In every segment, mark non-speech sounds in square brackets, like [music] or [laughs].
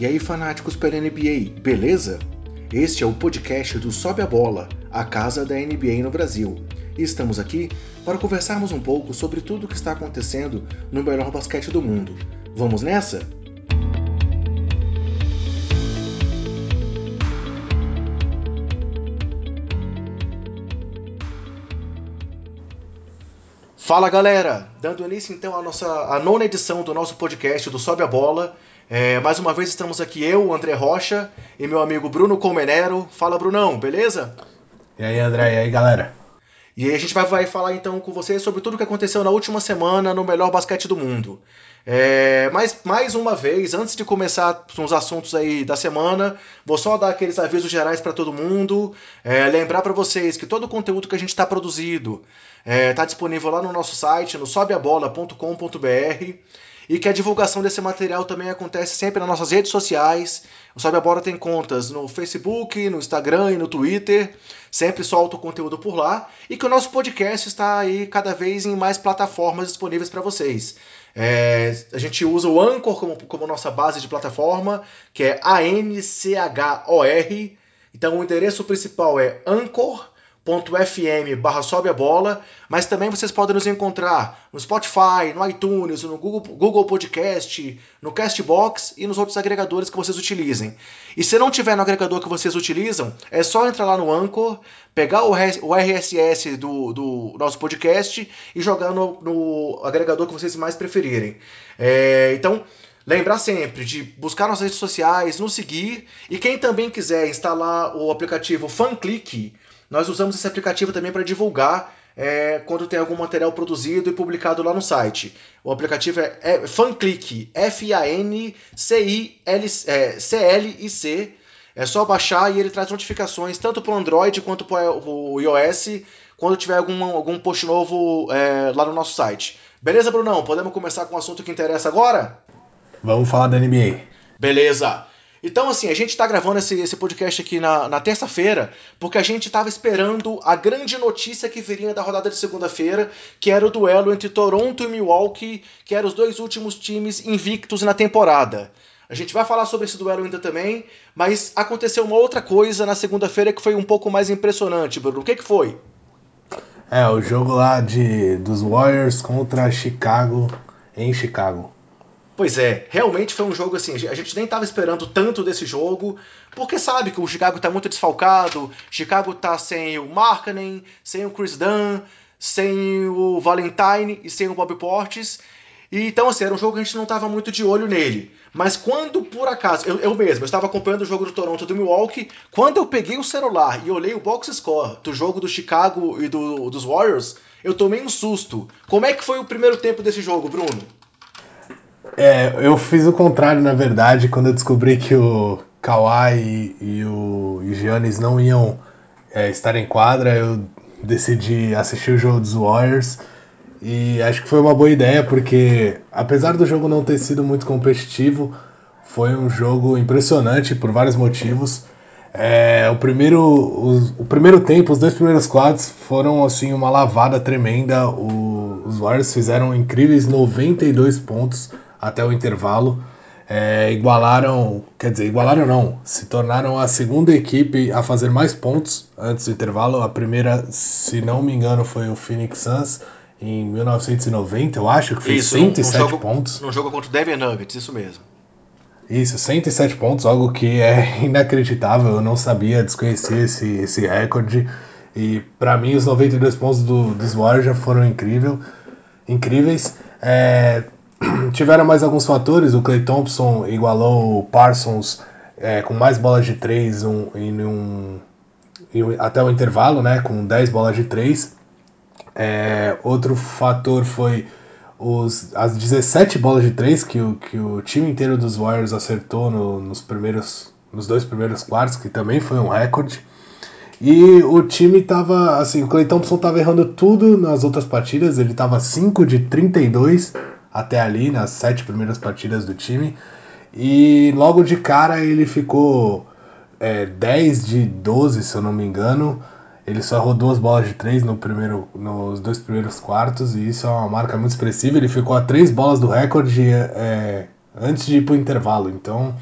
E aí, fanáticos pela NBA, beleza? Este é o podcast do Sobe a Bola, a casa da NBA no Brasil. E estamos aqui para conversarmos um pouco sobre tudo o que está acontecendo no melhor basquete do mundo. Vamos nessa? Fala galera! Dando início então à nossa à nona edição do nosso podcast do Sobe a Bola. É, mais uma vez estamos aqui eu, André Rocha, e meu amigo Bruno Colmenero. Fala Brunão, beleza? E aí André, e aí galera? E aí a gente vai, vai falar então com vocês sobre tudo o que aconteceu na última semana no melhor basquete do mundo. É, mas mais uma vez, antes de começar os assuntos aí da semana, vou só dar aqueles avisos gerais para todo mundo, é, lembrar para vocês que todo o conteúdo que a gente está produzindo está é, tá disponível lá no nosso site, no sobeabola.com.br e que a divulgação desse material também acontece sempre nas nossas redes sociais. O Sobe a Bola tem contas no Facebook, no Instagram e no Twitter. Sempre solta o conteúdo por lá. E que o nosso podcast está aí cada vez em mais plataformas disponíveis para vocês. É, a gente usa o Anchor como, como nossa base de plataforma, que é A-N-C-H-O-R. Então o endereço principal é Anchor fm barra sobe a bola, mas também vocês podem nos encontrar no Spotify, no iTunes, no Google, Google Podcast, no Castbox e nos outros agregadores que vocês utilizem. E se não tiver no agregador que vocês utilizam, é só entrar lá no Anchor, pegar o RSS do, do nosso podcast e jogar no, no agregador que vocês mais preferirem. É, então, Lembrar sempre de buscar nas redes sociais, nos seguir e quem também quiser instalar o aplicativo FanClick, nós usamos esse aplicativo também para divulgar é, quando tem algum material produzido e publicado lá no site. O aplicativo é, é FanClick, F-A-N-C-I-L-C-L-I-C. É só baixar e ele traz notificações tanto para o Android quanto para o iOS quando tiver algum, algum post novo é, lá no nosso site. Beleza, Brunão? Podemos começar com o assunto que interessa agora? Vamos falar da NBA. Beleza. Então, assim, a gente está gravando esse, esse podcast aqui na, na terça-feira porque a gente estava esperando a grande notícia que viria da rodada de segunda-feira, que era o duelo entre Toronto e Milwaukee, que eram os dois últimos times invictos na temporada. A gente vai falar sobre esse duelo ainda também, mas aconteceu uma outra coisa na segunda-feira que foi um pouco mais impressionante, Bruno. O que, que foi? É, o jogo lá de, dos Warriors contra Chicago, em Chicago. Pois é, realmente foi um jogo assim, a gente nem estava esperando tanto desse jogo, porque sabe que o Chicago está muito desfalcado, Chicago está sem o Markkanen, sem o Chris Dunn, sem o Valentine e sem o Bob Portes. E, então, assim, era um jogo que a gente não estava muito de olho nele. Mas quando, por acaso, eu, eu mesmo, eu estava acompanhando o jogo do Toronto do Milwaukee, quando eu peguei o celular e olhei o box score do jogo do Chicago e do, dos Warriors, eu tomei um susto. Como é que foi o primeiro tempo desse jogo, Bruno? É, eu fiz o contrário, na verdade, quando eu descobri que o Kawhi e, e o Giannis não iam é, estar em quadra, eu decidi assistir o jogo dos Warriors. E acho que foi uma boa ideia, porque apesar do jogo não ter sido muito competitivo, foi um jogo impressionante por vários motivos. É, o, primeiro, o, primeiro tempo, os dois primeiros quadros foram assim uma lavada tremenda. O, os Warriors fizeram incríveis 92 pontos até o intervalo. É, igualaram, quer dizer, igualaram não, se tornaram a segunda equipe a fazer mais pontos antes do intervalo. A primeira, se não me engano, foi o Phoenix Suns em 1990, eu acho, que fez isso, 107 jogo, pontos. No jogo contra o Denver Nuggets, isso mesmo. Isso, 107 pontos, algo que é [laughs] inacreditável, eu não sabia, desconhecia esse, esse recorde. E para mim, os 92 pontos do, dos Warriors já foram incrível, incríveis. É, [clears throat] tiveram mais alguns fatores. O Clay Thompson igualou o Parsons é, com mais bolas de 3 um, em um, em, até o intervalo, né, com 10 bolas de 3. É, outro fator foi os, as 17 bolas de 3 que o, que o time inteiro dos Warriors acertou no, nos, primeiros, nos dois primeiros quartos, que também foi um recorde. E o time tava, assim, o Clay Thompson tava errando tudo nas outras partidas, ele tava 5 de 32 até ali, nas sete primeiras partidas do time. E logo de cara ele ficou é, 10 de 12, se eu não me engano. Ele só errou duas bolas de três no primeiro, nos dois primeiros quartos, e isso é uma marca muito expressiva. Ele ficou a três bolas do recorde é, antes de ir para o intervalo. Então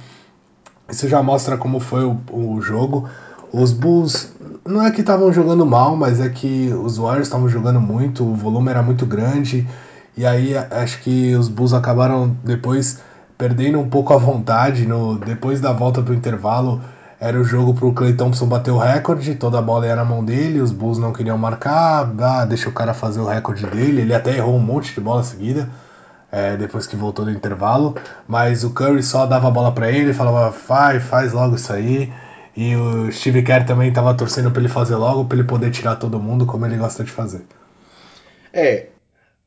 Isso já mostra como foi o, o jogo. Os Bulls não é que estavam jogando mal, mas é que os Warriors estavam jogando muito, o volume era muito grande. E aí acho que os Bulls acabaram depois perdendo um pouco a vontade. No, depois da volta do intervalo, era o jogo para o Clay Thompson bater o recorde, toda a bola ia na mão dele, os Bulls não queriam marcar, ah, deixa o cara fazer o recorde dele. Ele até errou um monte de bola seguida. É, depois que voltou do intervalo, mas o Curry só dava a bola para ele, falava, vai, faz logo isso aí. E o Steve Kerr também estava torcendo para ele fazer logo, para ele poder tirar todo mundo como ele gosta de fazer. É,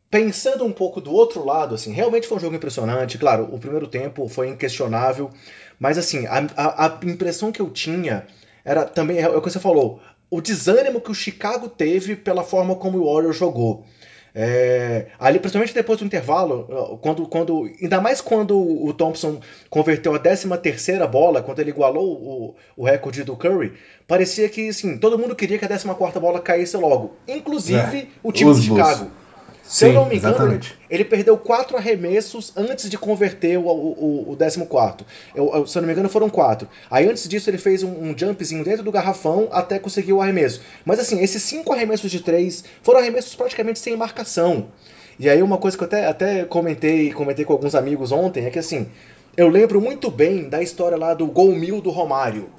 pensando um pouco do outro lado, assim, realmente foi um jogo impressionante. Claro, o primeiro tempo foi inquestionável, mas assim, a, a, a impressão que eu tinha era também, é o que você falou, o desânimo que o Chicago teve pela forma como o Warriors jogou. É, ali, principalmente depois do intervalo, quando, quando, ainda mais quando o Thompson converteu a 13 terceira bola, quando ele igualou o, o recorde do Curry, parecia que assim, todo mundo queria que a 14 quarta bola caísse logo, inclusive é, o time do Chicago. Se Sim, eu não me engano, exatamente. ele, perdeu quatro arremessos antes de converter o, o, o 14. Eu, eu, se eu não me engano, foram quatro. Aí antes disso, ele fez um, um, jumpzinho dentro do garrafão até conseguir o arremesso. Mas assim, esses cinco arremessos de três foram arremessos praticamente sem marcação. E aí, uma coisa que eu até, até comentei, comentei com alguns amigos ontem é que assim, eu lembro muito bem da história lá do gol mil do Romário.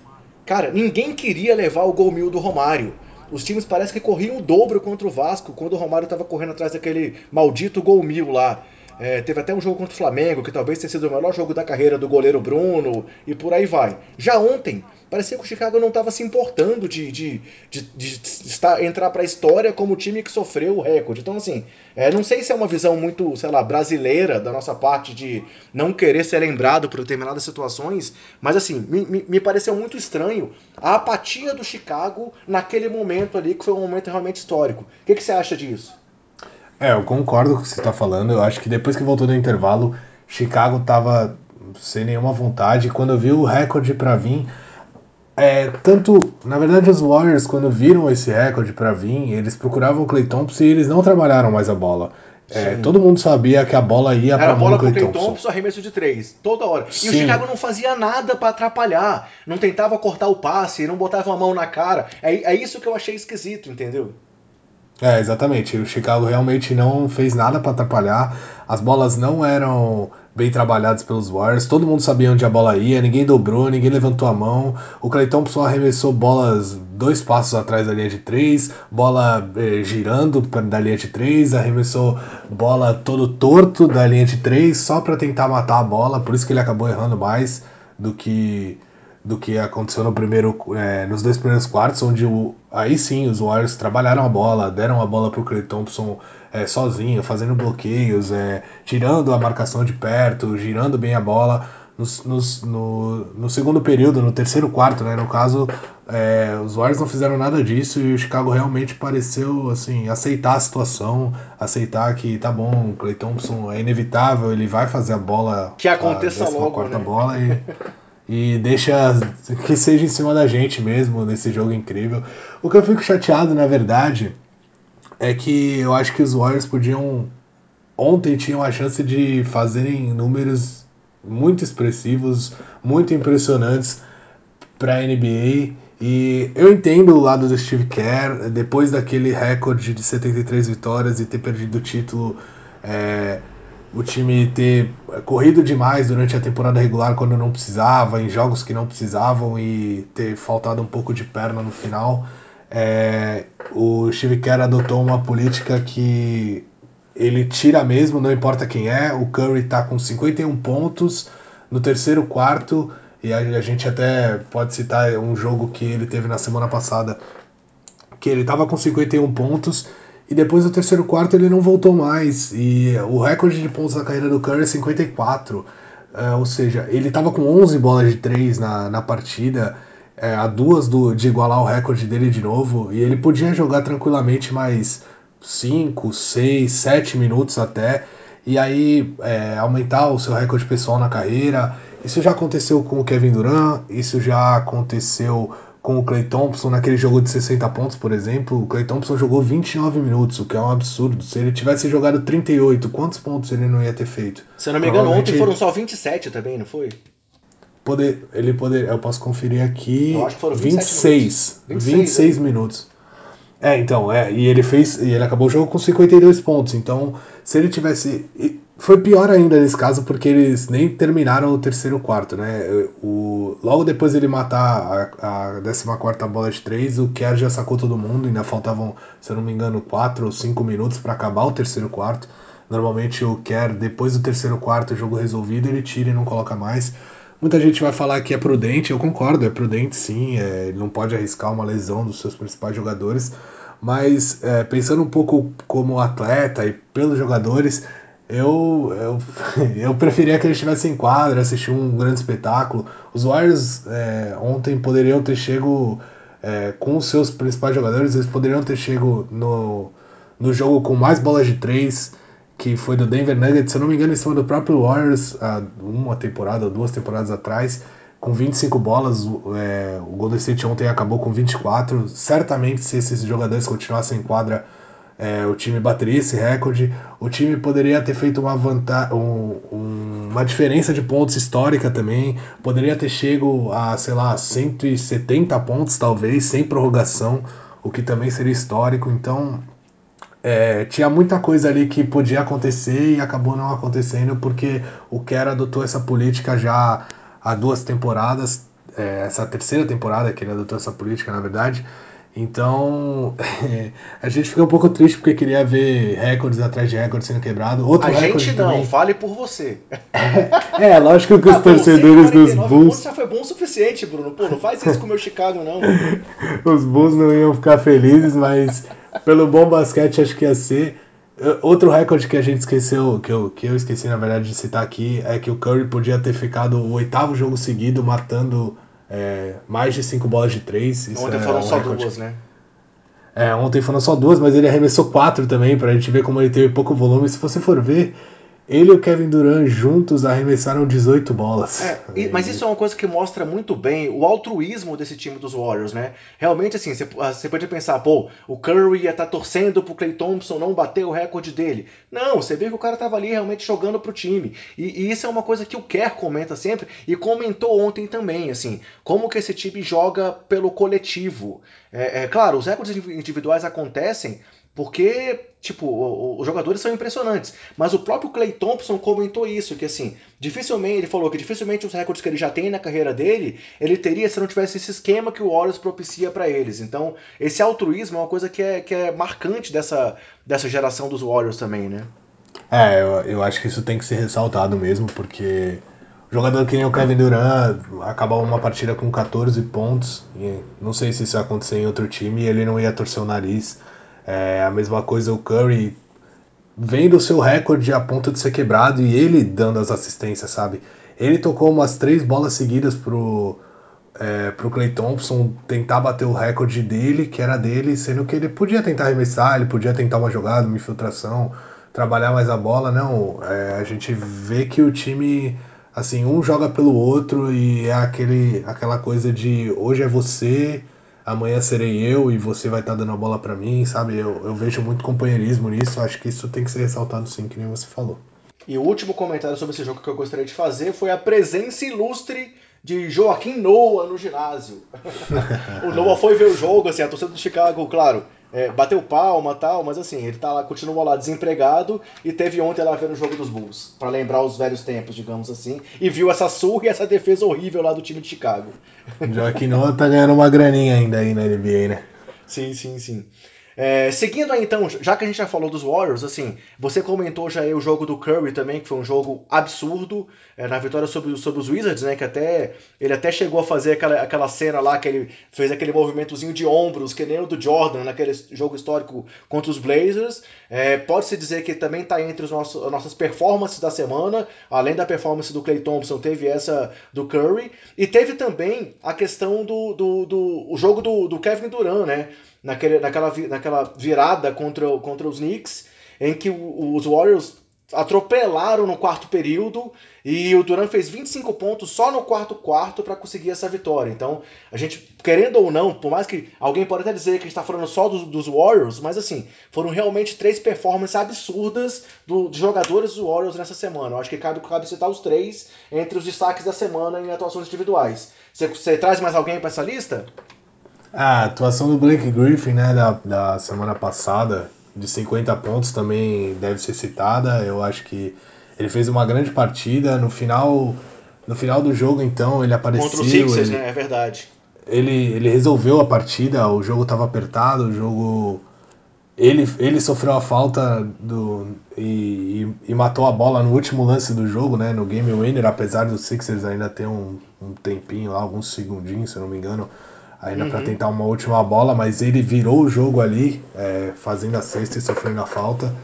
Cara, ninguém queria levar o gol mil do Romário os times parece que corriam o dobro contra o Vasco quando o Romário estava correndo atrás daquele maldito gol mil lá. É, teve até um jogo contra o Flamengo, que talvez tenha sido o melhor jogo da carreira do goleiro Bruno, e por aí vai. Já ontem, parecia que o Chicago não estava se importando de, de, de, de estar, entrar para a história como o time que sofreu o recorde. Então, assim, é, não sei se é uma visão muito, sei lá, brasileira da nossa parte de não querer ser lembrado por determinadas situações, mas, assim, me, me pareceu muito estranho a apatia do Chicago naquele momento ali, que foi um momento realmente histórico. O que, que você acha disso? É, eu concordo com o que você está falando. Eu acho que depois que voltou do intervalo, Chicago tava sem nenhuma vontade. Quando eu vi o recorde para vir, é, tanto, na verdade, os Warriors, quando viram esse recorde para vir, eles procuravam o Clay Thompson e eles não trabalharam mais a bola. É, todo mundo sabia que a bola ia para a bola pro Clay Thompson. Thompson, arremesso de três, toda hora. Sim. E o Chicago não fazia nada para atrapalhar, não tentava cortar o passe, não botava a mão na cara. É, é isso que eu achei esquisito, entendeu? É, exatamente. O Chicago realmente não fez nada para atrapalhar. As bolas não eram bem trabalhadas pelos Warriors. Todo mundo sabia onde a bola ia, ninguém dobrou, ninguém levantou a mão. O Clay Thompson arremessou bolas dois passos atrás da linha de três, bola eh, girando da linha de três, arremessou bola todo torto da linha de três só para tentar matar a bola. Por isso que ele acabou errando mais do que do que aconteceu no primeiro, é, nos dois primeiros quartos, onde o, aí sim os Warriors trabalharam a bola, deram a bola para o Clay Thompson é, sozinho, fazendo bloqueios, é, tirando a marcação de perto, girando bem a bola. Nos, nos, no, no, segundo período, no terceiro quarto, né, no caso, é, os Warriors não fizeram nada disso e o Chicago realmente pareceu assim aceitar a situação, aceitar que tá bom, o Clay Thompson é inevitável, ele vai fazer a bola, que aconteça a logo, quarta né? bola e [laughs] e deixa que seja em cima da gente mesmo nesse jogo incrível. O que eu fico chateado, na verdade, é que eu acho que os Warriors podiam. Ontem tinham a chance de fazerem números muito expressivos, muito impressionantes para a NBA. E eu entendo o lado do Steve Kerr, depois daquele recorde de 73 vitórias e ter perdido o título. É, o time ter corrido demais durante a temporada regular quando não precisava, em jogos que não precisavam e ter faltado um pouco de perna no final. É, o Steve Kerr adotou uma política que ele tira mesmo, não importa quem é. O Curry está com 51 pontos no terceiro quarto, e a, gente até pode citar um jogo que ele teve na semana passada, que ele estava com 51 pontos e depois do terceiro quarto ele não voltou mais. E o recorde de pontos da carreira do Curry é 54. É, ou seja, ele estava com 11 bolas de 3 na, na partida, é, a duas do, de igualar o recorde dele de novo. E ele podia jogar tranquilamente mais 5, 6, 7 minutos até. E aí é, aumentar o seu recorde pessoal na carreira. Isso já aconteceu com o Kevin Durant, isso já aconteceu com o Clay Thompson naquele jogo de 60 pontos, por exemplo, o Clay Thompson jogou 29 minutos, o que é um absurdo. Se ele tivesse jogado 38, quantos pontos ele não ia ter feito? Se eu não me engano, ontem foram só 27 também, não foi? poder, ele poder, eu posso conferir aqui. Eu acho que foram 26, 26 26 né? minutos. É, então, é, e ele fez, e ele acabou o jogo com 52 pontos. Então, se ele tivesse, foi pior ainda nesse caso porque eles nem terminaram o terceiro quarto, né? O, logo depois dele matar a, a 14 bola de 3, o Kerr já sacou todo mundo, ainda faltavam, se eu não me engano, 4 ou 5 minutos para acabar o terceiro quarto. Normalmente o Kerr, depois do terceiro quarto, jogo resolvido, ele tira e não coloca mais. Muita gente vai falar que é prudente, eu concordo, é prudente sim, é, ele não pode arriscar uma lesão dos seus principais jogadores, mas é, pensando um pouco como atleta e pelos jogadores, eu, eu, [laughs] eu preferia que ele estivesse em quadra, assistir um grande espetáculo. Os Warriors é, ontem poderiam ter chego é, com os seus principais jogadores, eles poderiam ter chego no, no jogo com mais bolas de três, que foi do Denver Nuggets, se eu não me engano, em cima do próprio Warriors, há uma temporada ou duas temporadas atrás, com 25 bolas. É, o Golden State ontem acabou com 24. Certamente, se esses jogadores continuassem em quadra é, o time bateria esse recorde, o time poderia ter feito uma, vantagem, um, um, uma diferença de pontos histórica também, poderia ter chego a, sei lá, 170 pontos talvez, sem prorrogação, o que também seria histórico, então é, tinha muita coisa ali que podia acontecer e acabou não acontecendo porque o Kerr adotou essa política já há duas temporadas, é, essa terceira temporada que ele adotou essa política, na verdade, então, [laughs] a gente fica um pouco triste porque queria ver recordes atrás de recordes sendo quebrado. Outro a gente não, também... fale por você. [laughs] é, lógico que os ah, torcedores dos Bulls. já foi bom o suficiente, Bruno. Pô, não faz isso com o meu Chicago, não. [laughs] os Bulls não iam ficar felizes, mas pelo bom basquete acho que ia ser. Outro recorde que a gente esqueceu, que eu, que eu esqueci na verdade de citar aqui, é que o Curry podia ter ficado o oitavo jogo seguido matando é, mais de 5 bolas de 3. Ontem é foram um só recorde. duas, né? É, ontem foram só duas, mas ele arremessou quatro também, pra gente ver como ele teve pouco volume. Se você for ver, ele e o Kevin Durant juntos arremessaram 18 bolas. É, mas isso é uma coisa que mostra muito bem o altruísmo desse time dos Warriors, né? Realmente, assim, você ah, pode pensar, pô, o Curry ia estar tá torcendo pro Clay Thompson não bater o recorde dele. Não, você vê que o cara tava ali realmente jogando pro time. E, e isso é uma coisa que o Kerr comenta sempre e comentou ontem também, assim, como que esse time joga pelo coletivo. É, é claro, os recordes individuais acontecem porque, tipo, os jogadores são impressionantes. Mas o próprio Clay Thompson comentou isso, que assim, dificilmente, ele falou que dificilmente os recordes que ele já tem na carreira dele, ele teria se não tivesse esse esquema que o Warriors propicia para eles. Então, esse altruísmo é uma coisa que é, que é marcante dessa, dessa geração dos Warriors também, né? É, eu, eu acho que isso tem que ser ressaltado mesmo, porque jogador que nem o Kevin Durant acabar uma partida com 14 pontos, não sei se isso ia acontecer em outro time, e ele não ia torcer o nariz é a mesma coisa o Curry vendo o seu recorde a ponto de ser quebrado e ele dando as assistências, sabe? Ele tocou umas três bolas seguidas pro, é, pro Clay Thompson tentar bater o recorde dele, que era dele, sendo que ele podia tentar arremessar, ele podia tentar uma jogada, uma infiltração, trabalhar mais a bola. Não, é, a gente vê que o time, assim, um joga pelo outro e é aquele, aquela coisa de hoje é você amanhã serei eu e você vai estar tá dando a bola para mim, sabe? Eu, eu vejo muito companheirismo nisso, acho que isso tem que ser ressaltado sim, que nem você falou. E o último comentário sobre esse jogo que eu gostaria de fazer foi a presença ilustre de Joaquim Noah no ginásio. [laughs] o Noah foi ver o jogo, assim, a torcida do Chicago, claro, é, bateu palma tal, mas assim, ele tá lá, continuou lá desempregado e teve ontem lá vendo o jogo dos Bulls, para lembrar os velhos tempos, digamos assim, e viu essa surra e essa defesa horrível lá do time de Chicago. Joaquim Noah tá ganhando uma graninha ainda aí na NBA, né? Sim, sim, sim. É, seguindo aí então, já que a gente já falou dos Warriors, assim, você comentou já aí o jogo do Curry também, que foi um jogo absurdo, é, na vitória sobre, sobre os Wizards, né? Que até ele até chegou a fazer aquela, aquela cena lá que ele fez aquele movimentozinho de ombros, que nem o do Jordan naquele jogo histórico contra os Blazers. É, Pode-se dizer que também está entre os nossos, as nossas performances da semana, além da performance do Clay Thompson, teve essa do Curry, e teve também a questão do, do, do o jogo do, do Kevin Durant, né? Naquele, naquela, naquela virada contra, contra os Knicks, em que os Warriors atropelaram no quarto período e o Duran fez 25 pontos só no quarto quarto para conseguir essa vitória. Então, a gente, querendo ou não, por mais que alguém pode até dizer que a gente está falando só dos, dos, Warriors, mas assim, foram realmente três performances absurdas do, de jogadores dos Warriors nessa semana. Eu acho que cabe, cabe citar os três entre os destaques da semana em atuações individuais. Você, traz mais alguém para essa lista? A atuação do Blake Griffin, né, da, da semana passada, de 50 pontos também deve ser citada. Eu acho que ele fez uma grande partida. No final, no final do jogo, então, ele apareceu. Contra o Sixers, ele, né? É verdade. Ele, ele resolveu a partida, o jogo estava apertado, o jogo. Ele, ele sofreu a falta do, e, e, e, matou a bola no último lance do jogo, né? No game winner, apesar do Sixers ainda ter um, um tempinho lá, alguns segundinhos, se eu não me engano ainda uhum. para tentar uma última bola, mas ele virou o jogo ali, é, fazendo a cesta e sofrendo a falta.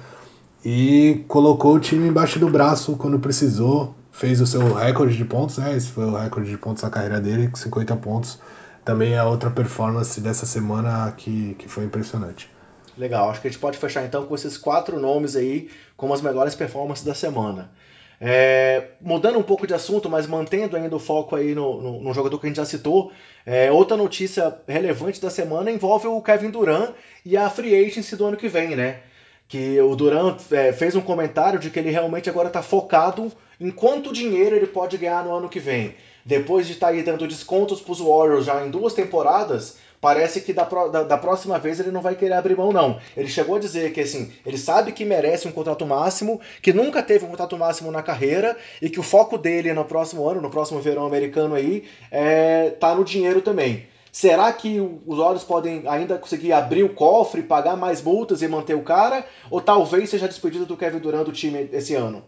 E colocou o time embaixo do braço quando precisou. Fez o seu recorde de pontos, né? Esse foi o recorde de pontos da carreira dele, 50 pontos. Também é outra performance dessa semana que, que foi impressionante. Legal, acho que a gente pode fechar então com esses quatro nomes aí como as melhores performances da semana. É, mudando um pouco de assunto, mas mantendo ainda o foco aí no, no, no jogador que a gente já citou, é, outra notícia relevante da semana envolve o Kevin Durant e a free agency do ano que vem, né? Que o Durant é, fez um comentário de que ele realmente agora está focado em quanto dinheiro ele pode ganhar no ano que vem. Depois de estar tá aí dando descontos para os Warriors já em duas temporadas, parece que da, da, da, próxima vez ele não vai querer abrir mão, não. Ele chegou a dizer que assim, ele sabe que merece um contrato máximo, que nunca teve um contrato máximo na carreira e que o foco dele no próximo ano, no próximo verão americano aí, é, tá no dinheiro também. Será que os olhos podem ainda conseguir abrir o cofre, pagar mais multas e manter o cara? Ou talvez seja despedido do Kevin Durant do time esse ano?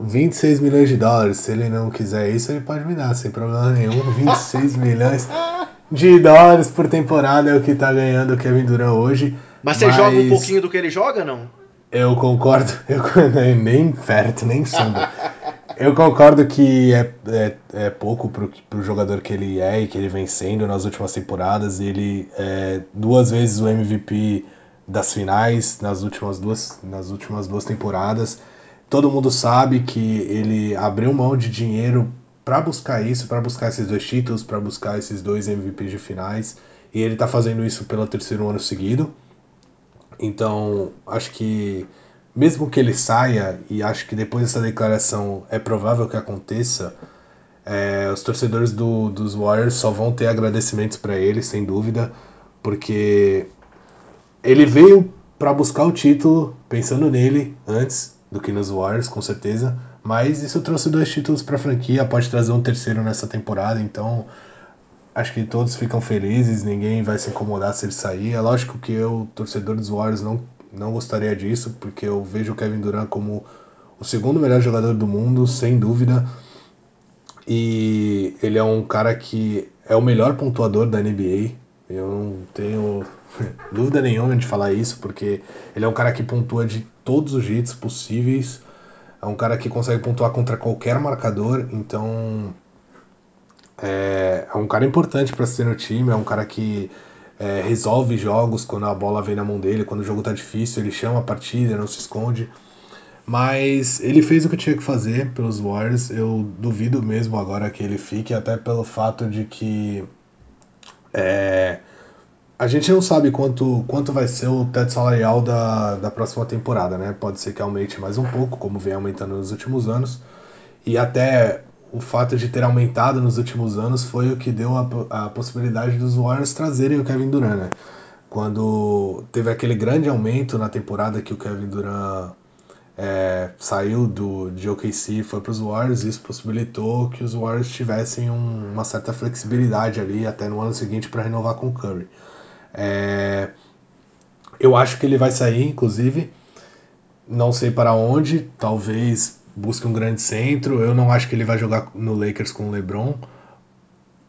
26 milhões de dólares. Se ele não quiser isso, ele pode me dar, sem problema nenhum. 26 milhões [laughs] de dólares por temporada é o que tá ganhando o Kevin Durant hoje. Mas você mas... joga um pouquinho do que ele joga, não? Eu concordo, [laughs] eu, nem perto, nem sombra. eu concordo que é, é, é pouco pro, pro jogador que ele é e que ele vem sendo nas últimas temporadas. Ele é duas vezes o MVP das finais nas últimas duas, nas últimas duas temporadas. Todo mundo sabe que ele abriu mão de dinheiro para buscar isso, para buscar esses dois títulos, para buscar esses dois MVPs de finais. E ele está fazendo isso pelo terceiro ano seguido. Então, acho que mesmo que ele saia, e acho que depois dessa declaração é provável que aconteça, é, os torcedores do, dos Warriors só vão ter agradecimentos para ele, sem dúvida, porque ele veio para buscar o título pensando nele antes do que nos Warriors, com certeza. Mas isso trouxe dois títulos para a franquia, pode trazer um terceiro nessa temporada, então acho que todos ficam felizes, ninguém vai se incomodar se ele sair. É lógico que eu, torcedor dos Warriors, não, não gostaria disso, porque eu vejo o Kevin Durant como o segundo melhor jogador do mundo, sem dúvida. E ele é um cara que é o melhor pontuador da NBA. Eu não tenho [laughs] dúvida nenhuma de falar isso, porque ele é um cara que pontua de todos os jeitos possíveis. É um cara que consegue pontuar contra qualquer marcador, então é, é um cara importante para ser no time, é um cara que é, resolve jogos quando a bola vem na mão dele, quando o jogo tá difícil, ele chama a partida, não se esconde. Mas ele fez o que tinha que fazer pelos Warriors. Eu duvido mesmo agora que ele fique, até pelo fato de que é, a gente não sabe quanto, quanto vai ser o teto salarial da, da próxima temporada, né? Pode ser que aumente mais um pouco, como vem aumentando nos últimos anos. E até o fato de ter aumentado nos últimos anos foi o que deu a, a possibilidade dos Warriors trazerem o Kevin Durant, né? Quando teve aquele grande aumento na temporada que o Kevin Durant é, saiu do, de OKC e foi para os Warriors, isso possibilitou que os Warriors tivessem um, uma certa flexibilidade ali até no ano seguinte para renovar com o Curry. É, eu acho que ele vai sair, inclusive. Não sei para onde, talvez busque um grande centro. Eu não acho que ele vai jogar no Lakers com o LeBron,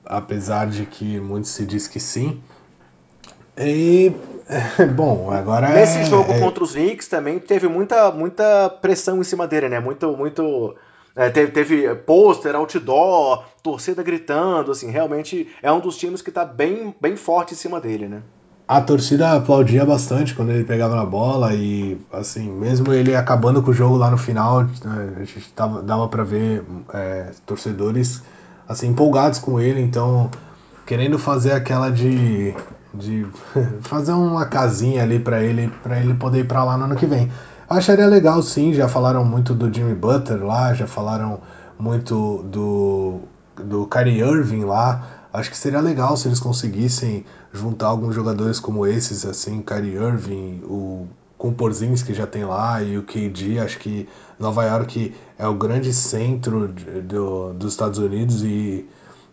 apesar de que muito se diz que sim. E [laughs] bom, agora nesse é, jogo é... contra os Knicks também teve muita muita pressão em cima dele, né? Muito muito é, teve, teve pôster, outdoor, torcida gritando, assim, realmente é um dos times que está bem, bem forte em cima dele, né? a torcida aplaudia bastante quando ele pegava na bola e, assim, mesmo ele acabando com o jogo lá no final, né, a gente tava, dava para ver é, torcedores, assim, empolgados com ele, então, querendo fazer aquela de, de [laughs] fazer uma casinha ali para ele, para ele poder ir para lá no ano que vem. Acharia legal, sim, já falaram muito do Jimmy Butler lá, já falaram muito do, do Kyrie Irving lá, acho que seria legal se eles conseguissem juntar alguns jogadores como esses, assim, Kyrie Irving, o com que já tem lá e o KD, acho que Nova York é o grande centro de, do, dos Estados Unidos e,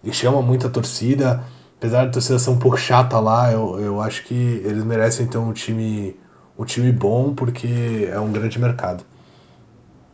e chama muita torcida. Apesar de torcida ser um pouco chata lá, eu, eu acho que eles merecem ter um time, um time bom porque é um grande mercado.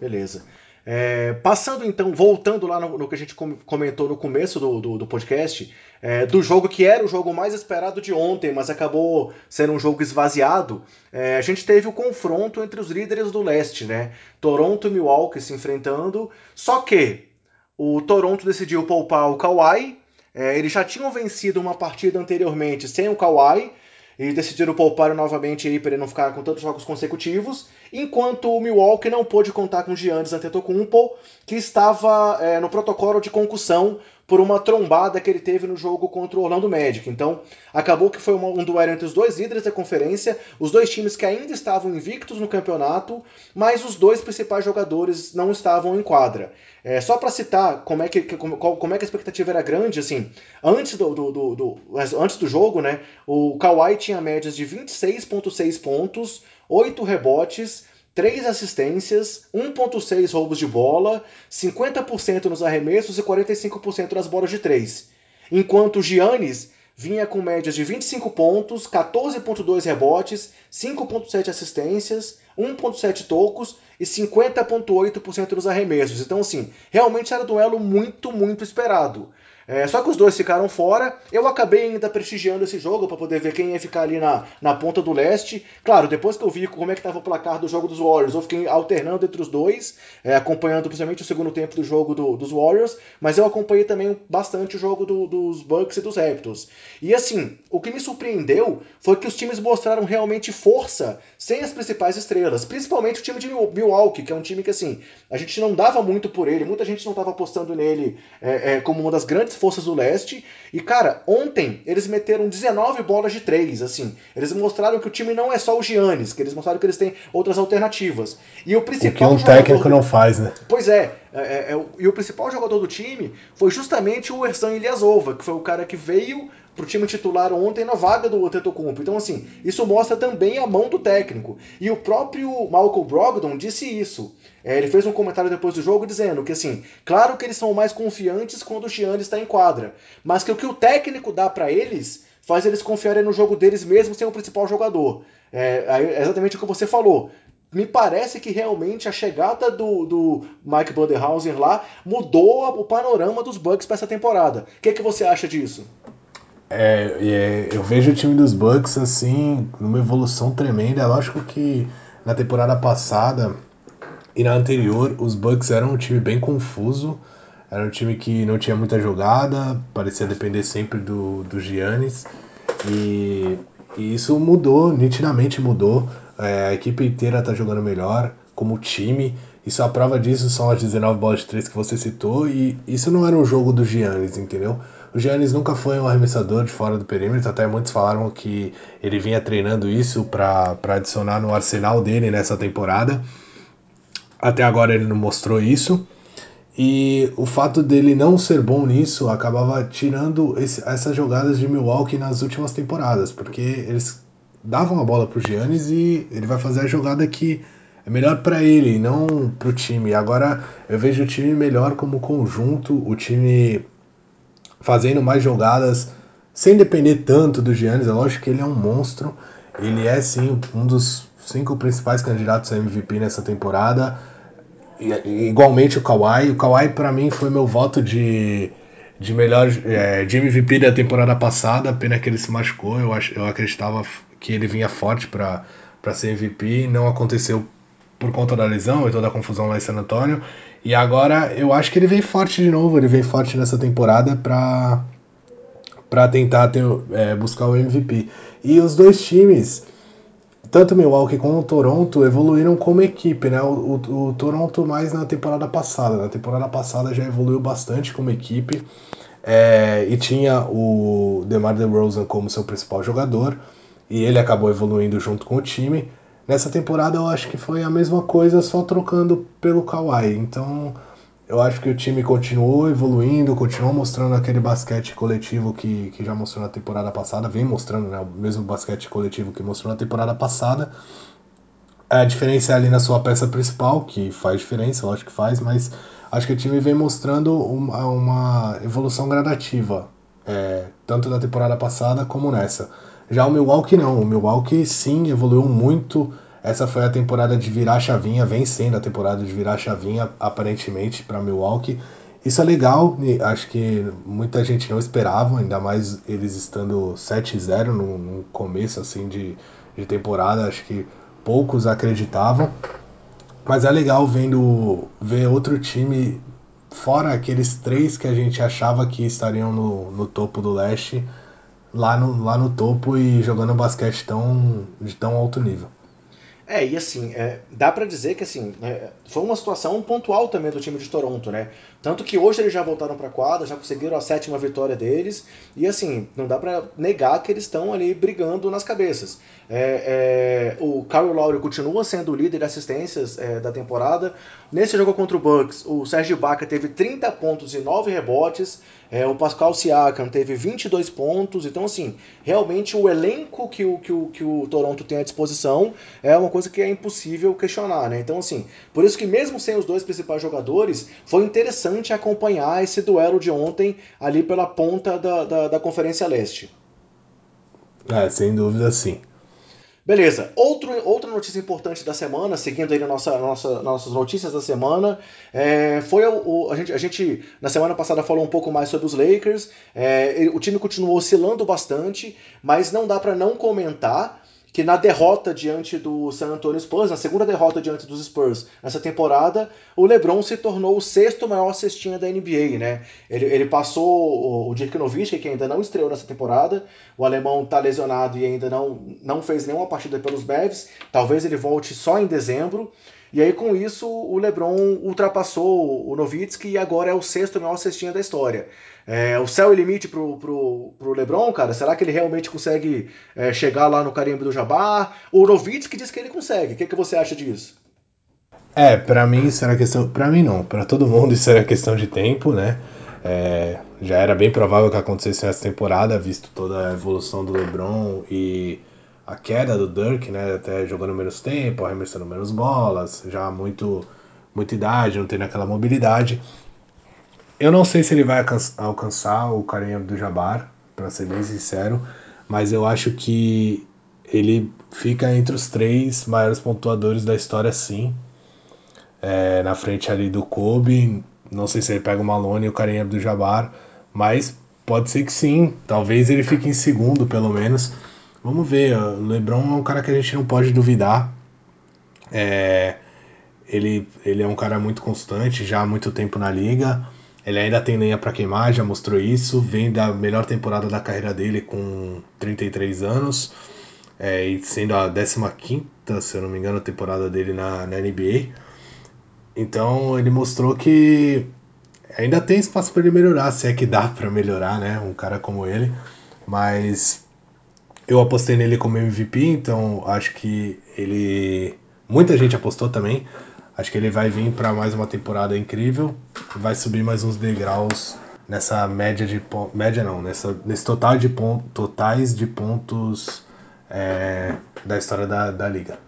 Beleza. É, passando então, voltando lá no, no, que a gente comentou no começo do, do, do podcast, é, do jogo que era o jogo mais esperado de ontem, mas acabou sendo um jogo esvaziado, é, a gente teve o confronto entre os líderes do leste, né? Toronto e Milwaukee se enfrentando, só que o Toronto decidiu poupar o Kawhi, é, eles já tinham vencido uma partida anteriormente sem o Kawhi, e decidiram poupar novamente aí para ele não ficar com tantos jogos consecutivos, enquanto o Milwaukee não pôde contar com Giannis Antetokounmpo, que estava é, no protocolo de concussão por uma trombada que ele teve no jogo contra o Orlando Magic. Então, acabou que foi um duelo entre os dois líderes da conferência, os dois times que ainda estavam invictos no campeonato, mas os dois principais jogadores não estavam em quadra. É, só para citar como é que, como, como, é que a expectativa era grande, assim, antes do, do, do, do, antes do jogo, né, o Kawhi tinha médias de 26,6 pontos, 8 rebotes, 3 assistências, 1.6 roubos de bola, 50% nos arremessos e 45% nas bolas de 3. Enquanto Giannis vinha com médias de 25 pontos, 14.2 rebotes, 5.7 assistências, 1.7 tocos e 50.8% nos arremessos. Então assim, realmente era um duelo muito, muito esperado. É, só que os dois ficaram fora. Eu acabei ainda prestigiando esse jogo para poder ver quem ia ficar ali na, na ponta do leste. Claro, depois que eu vi como é que estava o placar do jogo dos Warriors, eu fiquei alternando entre os dois, é, acompanhando principalmente o segundo tempo do jogo do, dos Warriors, mas eu acompanhei também bastante o jogo do, dos Bucks e dos Raptors. E assim, o que me surpreendeu foi que os times mostraram realmente força sem as principais estrelas, principalmente o time de Milwaukee, que é um time que assim, a gente não dava muito por ele, muita gente não estava apostando nele é, é, como uma das grandes forças do leste. E, cara, ontem eles meteram 19 bolas de 3, assim. Eles mostraram que o time não é só o Giannis, que eles mostraram que eles têm outras alternativas. E o principal. O que um técnico do... não faz, né? Pois é, é, é, é, e o principal jogador do time foi justamente o Ersan Ilyasova, que foi o cara que veio pro time titular ontem na vaga do Antetokounmpo. Então, assim, isso mostra também a mão do técnico. E o próprio Malcolm Brogdon disse isso. É, ele fez um comentário depois do jogo dizendo que, assim, claro que eles são mais confiantes quando o Giannis está em quadra, mas que o que o técnico dá para eles faz eles confiarem no jogo deles mesmo sem o principal jogador. É, é exatamente o que você falou me parece que realmente a chegada do, do Mike Budenhausen lá mudou o panorama dos Bucks para essa temporada. O que, que você acha disso? É, é, eu vejo o time dos Bucks assim, numa evolução tremenda. É lógico que na temporada passada e na anterior, os Bucks eram um time bem confuso. Era um time que não tinha muita jogada, parecia depender sempre do, do Giannis. E, e isso mudou, nitidamente mudou. É, a equipe inteira tá jogando melhor, como time. Isso a prova disso são as 19 bolas de 3 que você citou. E isso não era um jogo do Giannis, entendeu? O Giannis nunca foi um arremessador de fora do perímetro, até muitos falaram que ele vinha treinando isso para adicionar no arsenal dele nessa temporada. Até agora ele não mostrou isso. E o fato dele não ser bom nisso acabava tirando esse, essas jogadas de Milwaukee nas últimas temporadas, porque eles davam a bola pro Giannis e ele vai fazer a jogada que é melhor para ele, não pro time. Agora eu vejo o time melhor como conjunto, o time fazendo mais jogadas sem depender tanto do Giannis. É lógico que ele é um monstro, ele é sim um dos cinco principais candidatos a MVP nessa temporada. E, igualmente o Kawhi. O Kawhi para mim foi meu voto de, de melhor é, de MVP da temporada passada. Pena que ele se machucou. Eu, ach, eu acreditava que ele vinha forte para ser MVP. Não aconteceu por conta da lesão e toda a confusão lá em San Antonio. E agora eu acho que ele vem forte de novo, ele vem forte nessa temporada para para tentar ter, é, buscar o MVP. E os dois times, tanto Milwaukee como o Toronto, evoluíram como equipe, né? O, o, o, Toronto mais na temporada passada. Na temporada passada já evoluiu bastante como equipe. É, e tinha o DeMar DeRozan como seu principal jogador. E ele acabou evoluindo junto com o time. Nessa temporada eu acho que foi a mesma coisa, só trocando pelo Kawhi. Então eu acho que o time continuou evoluindo, continuou mostrando aquele basquete coletivo que, que já mostrou na temporada passada, vem mostrando né, o mesmo basquete coletivo que mostrou na temporada passada. A diferença é ali na sua peça principal, que faz diferença, acho que faz, mas acho que o time vem mostrando uma, uma evolução gradativa, é, tanto na temporada passada como nessa. Já o Milwaukee não. O Milwaukee sim evoluiu muito. Essa foi a temporada de virar a chavinha, vem sendo a temporada de virar a chavinha, aparentemente, para Milwaukee. Isso é legal, acho que muita gente não esperava, ainda mais eles estando 7-0 no, no, começo assim de, de temporada, acho que poucos acreditavam. Mas é legal vendo ver outro time, fora aqueles três que a gente achava que estariam no, no topo do leste, lá no, lá no topo e jogando basquete tão, de tão alto nível. É, e assim, é, dá para dizer que assim, é, foi uma situação pontual também do time de Toronto, né? Tanto que hoje eles já voltaram para quadra, já conseguiram a sétima vitória deles, e assim, não dá para negar que eles estão ali brigando nas cabeças. É, é, o Kyle Lowry continua sendo o líder de assistências é, da temporada. Nesse jogo contra o Bucks, o Serge Ibaka teve 30 pontos e 9 rebotes, é, o Pascal Siakam teve 22 pontos, então assim, realmente o elenco que o, que, o, que o Toronto tem à disposição é uma coisa que é impossível questionar, né? Então assim, por isso que mesmo sem os dois principais jogadores, foi interessante acompanhar esse duelo de ontem ali pela ponta da, da, da Conferência Leste. É, sem dúvida sim. Beleza. Outro, outra notícia importante da semana, seguindo aí nossa, nossa, nossas notícias da semana, é, foi o, o, a, gente, a gente, na semana passada, falou um pouco mais sobre os Lakers. É, o time continuou oscilando bastante, mas não dá para não comentar que na derrota diante do San Antonio Spurs, na segunda derrota diante dos Spurs nessa temporada, o LeBron se tornou o sexto maior cestinha da NBA, né? Ele, ele passou o Dirk Nowitzki, que ainda não estreou nessa temporada, o alemão tá lesionado e ainda não, não fez nenhuma partida pelos Mavs, talvez ele volte só em dezembro, e aí, com isso, o LeBron ultrapassou o Nowitzki e agora é o sexto maior cestinha da história. É, o céu é limite pro, pro, pro LeBron, cara? Será que ele realmente consegue é, chegar lá no carimbo do Jabá? O Nowitzki diz que ele consegue. O que, que você acha disso? É, para mim isso era questão. Para mim não, para todo mundo isso era questão de tempo, né? É, já era bem provável que acontecesse nessa temporada, visto toda a evolução do LeBron e a queda do Dirk, né? Até jogando menos tempo, arremessando menos bolas, já muito muita idade, não tendo aquela mobilidade. Eu não sei se ele vai alcançar o Kareem do Jabbar, para ser bem sincero, mas eu acho que ele fica entre os três maiores pontuadores da história, sim. É, na frente ali do Kobe, não sei se ele pega o Malone e o Kareem do Jabbar, mas pode ser que sim. Talvez ele fique em segundo, pelo menos. Vamos ver, o LeBron é um cara que a gente não pode duvidar. É, ele, ele é um cara muito constante, já há muito tempo na liga. Ele ainda tem lenha para queimar, já mostrou isso. Vem da melhor temporada da carreira dele com 33 anos, é, e sendo a 15, se eu não me engano, temporada dele na, na NBA. Então ele mostrou que ainda tem espaço para ele melhorar, se é que dá para melhorar, né? Um cara como ele. Mas eu apostei nele como MVP, então acho que ele. Muita gente apostou também. Acho que ele vai vir para mais uma temporada incrível. Vai subir mais uns degraus nessa média de. Média não, nessa, nesse total de pontos, totais de pontos é, da história da, da liga.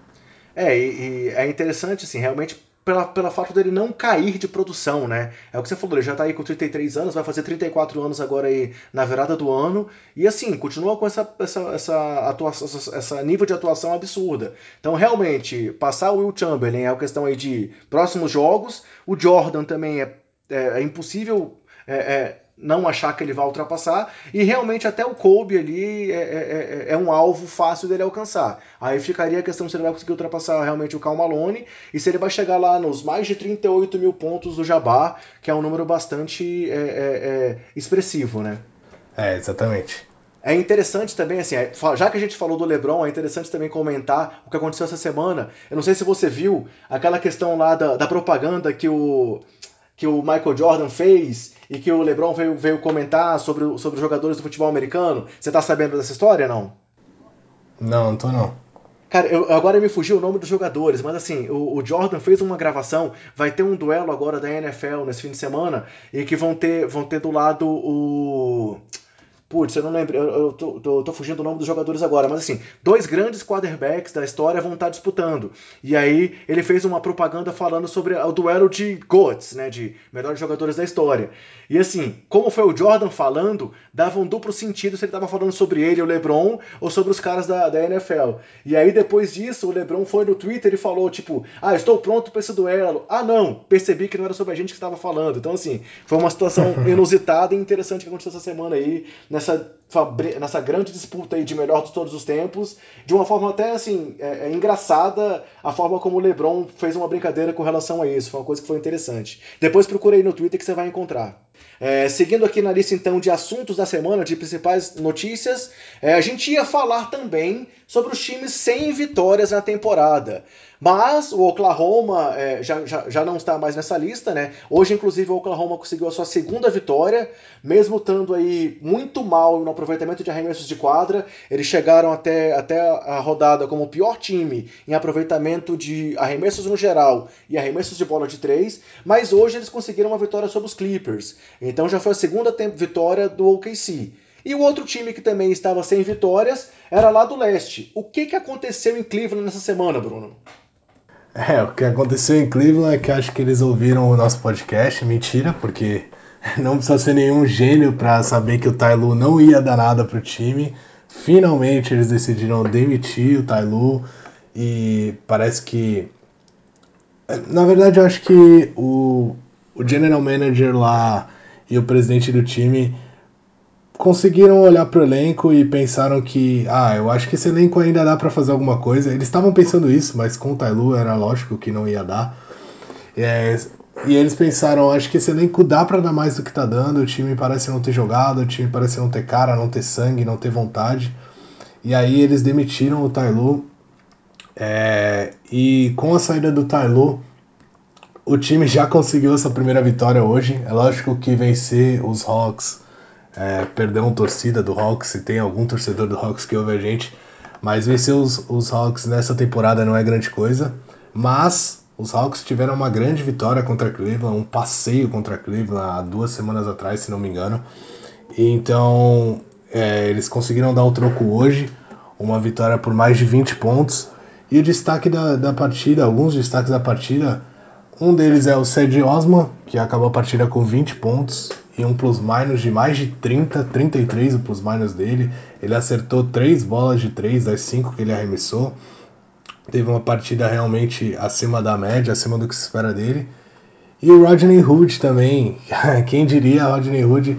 É, e, e é interessante, assim, realmente pela, pela fato dele não cair de produção, né? É o que você falou, ele já tá aí com 33 anos, vai fazer 34 anos agora aí na virada do ano, e assim, continua com essa, essa, essa, atuação, essa, essa nível de atuação absurda. Então, realmente, passar o Will Chamberlain é a questão aí de próximos jogos, o Jordan também é, é, é impossível é, é, não achar que ele vai ultrapassar, e realmente até o Kobe ali é, é, é, é, um alvo fácil dele alcançar. Aí ficaria a questão se ele vai conseguir ultrapassar realmente o Cal Malone, e se ele vai chegar lá nos mais de 38 mil pontos do Jabá, que é um número bastante é, é, é, expressivo, né? É, exatamente. É interessante também, assim, já que a gente falou do LeBron, é interessante também comentar o que aconteceu essa semana. Eu não sei se você viu aquela questão lá da, da propaganda que o, que o Michael Jordan fez e que o LeBron veio, veio comentar sobre, sobre os jogadores do futebol americano. Você tá sabendo dessa história, não? Não, não tô não. Cara, eu, agora me fugiu o nome dos jogadores, mas assim, o, o, Jordan fez uma gravação, vai ter um duelo agora da NFL nesse fim de semana, e que vão ter, vão ter do lado o. Putz, eu não lembro, eu, eu tô, tô, tô, fugindo do nome dos jogadores agora, mas assim, dois grandes quarterbacks da história vão estar disputando. E aí ele fez uma propaganda falando sobre o duelo de GOATs, né, de melhores jogadores da história. E assim, como foi o Jordan falando, dava um duplo sentido se ele estava falando sobre ele, o LeBron, ou sobre os caras da, da NFL. E aí depois disso, o LeBron foi no Twitter e falou, tipo, ah, estou pronto para esse duelo. Ah, não, percebi que não era sobre a gente que estava falando. Então assim, foi uma situação [laughs] inusitada e interessante que aconteceu essa semana aí, né, nessa, nessa grande disputa aí de melhor de todos os tempos, de uma forma até assim, é, é engraçada a forma como o LeBron fez uma brincadeira com relação a isso. Foi uma coisa que foi interessante. Depois procurei no Twitter que você vai encontrar. É, seguindo aqui na lista então de assuntos da semana, de principais notícias, é, a gente ia falar também sobre os times sem vitórias na temporada. Mas o Oklahoma é, já, já, já não está mais nessa lista, né? Hoje, inclusive, o Oklahoma conseguiu a sua segunda vitória, mesmo estando aí muito mal no aproveitamento de arremessos de quadra. Eles chegaram até, até a rodada como o pior time em aproveitamento de arremessos no geral e arremessos de bola de três, mas hoje eles conseguiram uma vitória sobre os Clippers. Então já foi a segunda vitória do OKC. E o outro time que também estava sem vitórias era lá do leste. O que, que aconteceu em Cleveland nessa semana, Bruno? É, o que aconteceu em Cleveland é que acho que eles ouviram o nosso podcast, mentira, porque [laughs] não precisa ser nenhum gênio para saber que o Tailu não ia dar nada pro time. Finalmente eles decidiram demitir o Tailu e parece que na verdade eu acho que o, o general manager lá e o presidente do time conseguiram olhar pro elenco e pensaram que, ah, eu acho que esse elenco ainda dá para fazer alguma coisa. Eles estavam pensando isso, mas com o Tailu era lógico que não ia dar. É, e eles pensaram, acho que esse elenco dá para dar mais do que tá dando. O time parece não ter jogado, o time parece não ter cara, não ter sangue, não ter vontade. E aí eles demitiram o Tailu. É, e com a saída do Tailu, o time já conseguiu essa primeira vitória hoje. É lógico que vencer os Hawks é, perdão torcida do Hawks, se tem algum torcedor do Hawks que ouve a gente, mas vencer os, os Hawks nessa temporada não é grande coisa, mas os Hawks tiveram uma grande vitória contra Cleveland, um passeio contra Cleveland há duas semanas atrás, se não me engano, então é, eles conseguiram dar o troco hoje, uma vitória por mais de 20 pontos, e o destaque da, da partida, alguns destaques da partida, um deles é o Cedi Osman, que acabou a partida com 20 pontos, e um plus-minus de mais de 30, 33 o plus-minus dele. Ele acertou 3 bolas de 3 das 5 que ele arremessou. Teve uma partida realmente acima da média, acima do que se espera dele. E o Rodney Hood também, [laughs] quem diria, Rodney Hood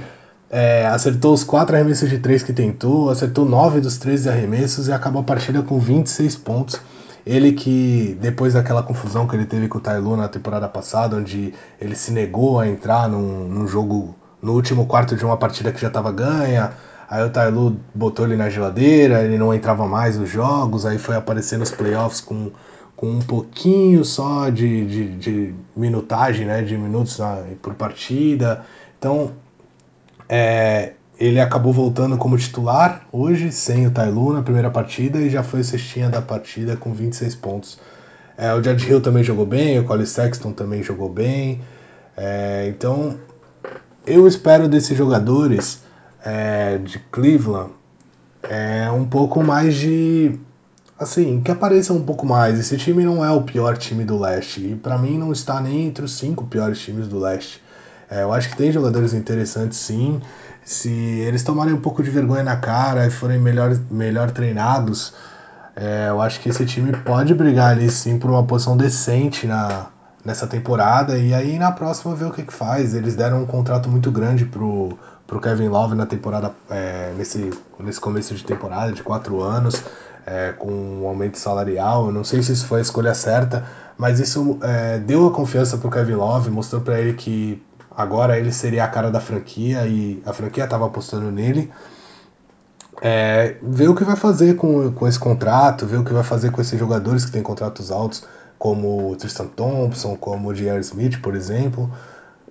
é, acertou os 4 arremessos de 3 que tentou, acertou 9 dos 13 arremessos e acabou a partida com 26 pontos. Ele que, depois daquela confusão que ele teve com o Tailu na temporada passada, onde ele se negou a entrar num, num jogo no último quarto de uma partida que já estava ganha. Aí o Tailu botou ele na geladeira, ele não entrava mais nos jogos, aí foi aparecer nos playoffs com, com um pouquinho só de, de, de minutagem, né, de minutos por partida. Então, é, ele acabou voltando como titular hoje, sem o Tailu na primeira partida, e já foi cestinha da partida com 26 pontos. É, o George Hill também jogou bem, o Colin Sexton também jogou bem. É, então, eu espero desses jogadores é, de Cleveland é, um pouco mais de. Assim, que apareçam um pouco mais. Esse time não é o pior time do leste. E para mim não está nem entre os cinco piores times do leste. É, eu acho que tem jogadores interessantes sim. Se eles tomarem um pouco de vergonha na cara e forem melhor, melhor treinados, é, eu acho que esse time pode brigar ali sim por uma posição decente na, nessa temporada e aí na próxima ver o que, que faz. Eles deram um contrato muito grande pro, pro Kevin Love na temporada, é, nesse, nesse começo de temporada, de quatro anos, é, com um aumento salarial. Eu não sei se isso foi a escolha certa, mas isso é, deu a confiança pro Kevin Love, mostrou para ele que agora ele seria a cara da franquia e a franquia estava apostando nele. É, ver o que vai fazer com, com esse contrato, ver o que vai fazer com esses jogadores que têm contratos altos, como o Tristan Thompson, como o J.R. Smith, por exemplo,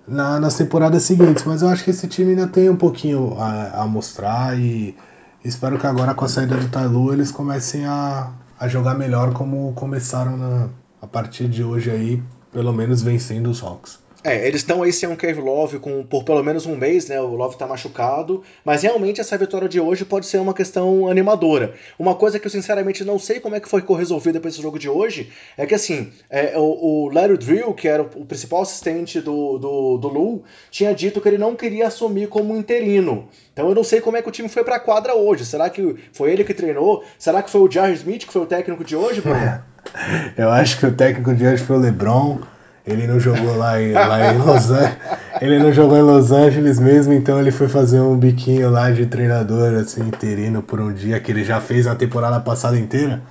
na, nas temporadas seguintes. Mas eu acho que esse time ainda tem um pouquinho a, a mostrar e espero que agora com a saída do Tailu eles comecem a, a jogar melhor como começaram na, a partir de hoje aí, pelo menos vencendo os Hawks. É, eles estão aí sem um Kevin Love com, por pelo menos um mês, né? O Love tá machucado. Mas realmente essa vitória de hoje pode ser uma questão animadora. Uma coisa que eu sinceramente não sei como é que foi resolvida para esse jogo de hoje é que assim, é, o, o Larry Drill, que era o, principal assistente do, do, do Lu, tinha dito que ele não queria assumir como interino. Então eu não sei como é que o time foi pra quadra hoje. Será que foi ele que treinou? Será que foi o Jar Smith que foi o técnico de hoje, Bruno? [laughs] eu acho que o técnico de hoje foi o LeBron. Ele não jogou lá em, lá em Los Angeles. Ele não jogou em Los Angeles mesmo, então ele foi fazer um biquinho lá de treinador, assim, interino por um dia, que ele já fez a temporada passada inteira.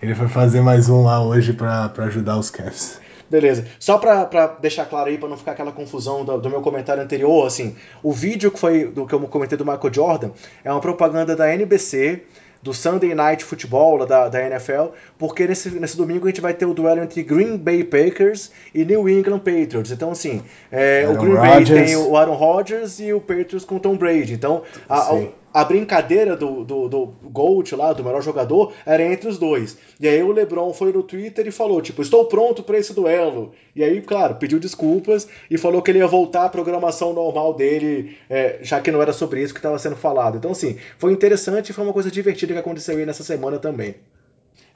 Ele foi fazer mais um lá hoje para ajudar os Cavs. Beleza. Só pra deixar claro aí, pra não ficar aquela confusão do, do, meu comentário anterior, assim, o vídeo que foi do que eu comentei do Michael Jordan é uma propaganda da NBC do Sunday Night Football da, da NFL, porque nesse, nesse domingo a gente vai ter o duelo entre Green Bay Packers e New England Patriots. Então, assim, é, o Green Bay tem o Aaron Rodgers e o Patriots com o Tom Brady. Então, a, a brincadeira do, do, do Gold lá, do melhor jogador, era entre os dois. E aí o LeBron foi no Twitter e falou, tipo, estou pronto para esse duelo. E aí, claro, pediu desculpas e falou que ele ia voltar à programação normal dele, é, já que não era sobre isso que estava sendo falado. Então, assim, foi interessante e foi uma coisa divertida que aconteceu aí nessa semana também.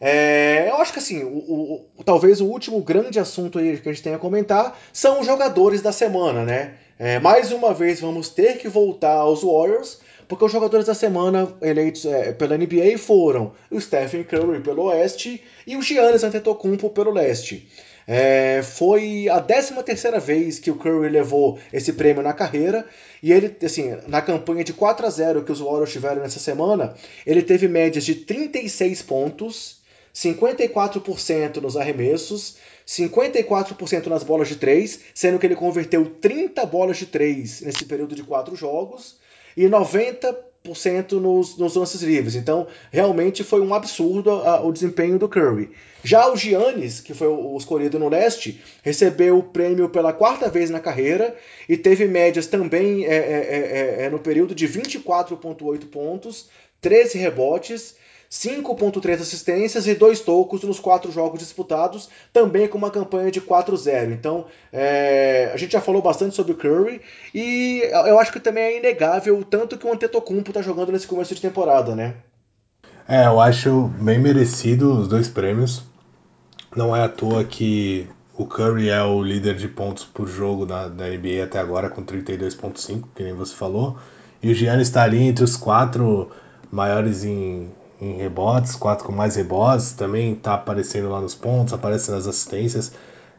É, eu acho que assim, o, o, talvez o último grande assunto aí que a gente tem a comentar são os jogadores da semana, né? É, mais uma vez vamos ter que voltar aos Warriors, porque os jogadores da semana eleitos é, pela NBA foram o Stephen Curry pelo Oeste e o Giannis Antetokounmpo pelo Leste. É, foi a 13 terceira vez que o Curry levou esse prêmio na carreira e ele, assim, na campanha de 4 a 0 que os Warriors tiveram nessa semana, ele teve médias de 36 pontos, 54% nos arremessos, 54% nas bolas de 3, sendo que ele converteu 30 bolas de 3 nesse período de 4 jogos, e 90% nos, nos lances livres. Então, realmente foi um absurdo a, o desempenho do Curry. Já o Giannis, que foi o, o escolhido no leste, recebeu o prêmio pela quarta vez na carreira e teve médias também é, é, é, é, é no período de 24,8 pontos, 13 rebotes 5.3 assistências e dois tocos nos quatro jogos disputados, também com uma campanha de 4-0. Então, é, a gente já falou bastante sobre o Curry e eu acho que também é inegável o tanto que o Antetokounmpo está jogando nesse começo de temporada, né? É, eu acho bem merecido os dois prêmios. Não é à toa que o Curry é o líder de pontos por jogo da, da NBA até agora, com 32,5, que nem você falou. E o Giannis está ali entre os quatro maiores em em rebotes, quatro com mais rebotes, também está aparecendo lá nos pontos, aparece nas assistências,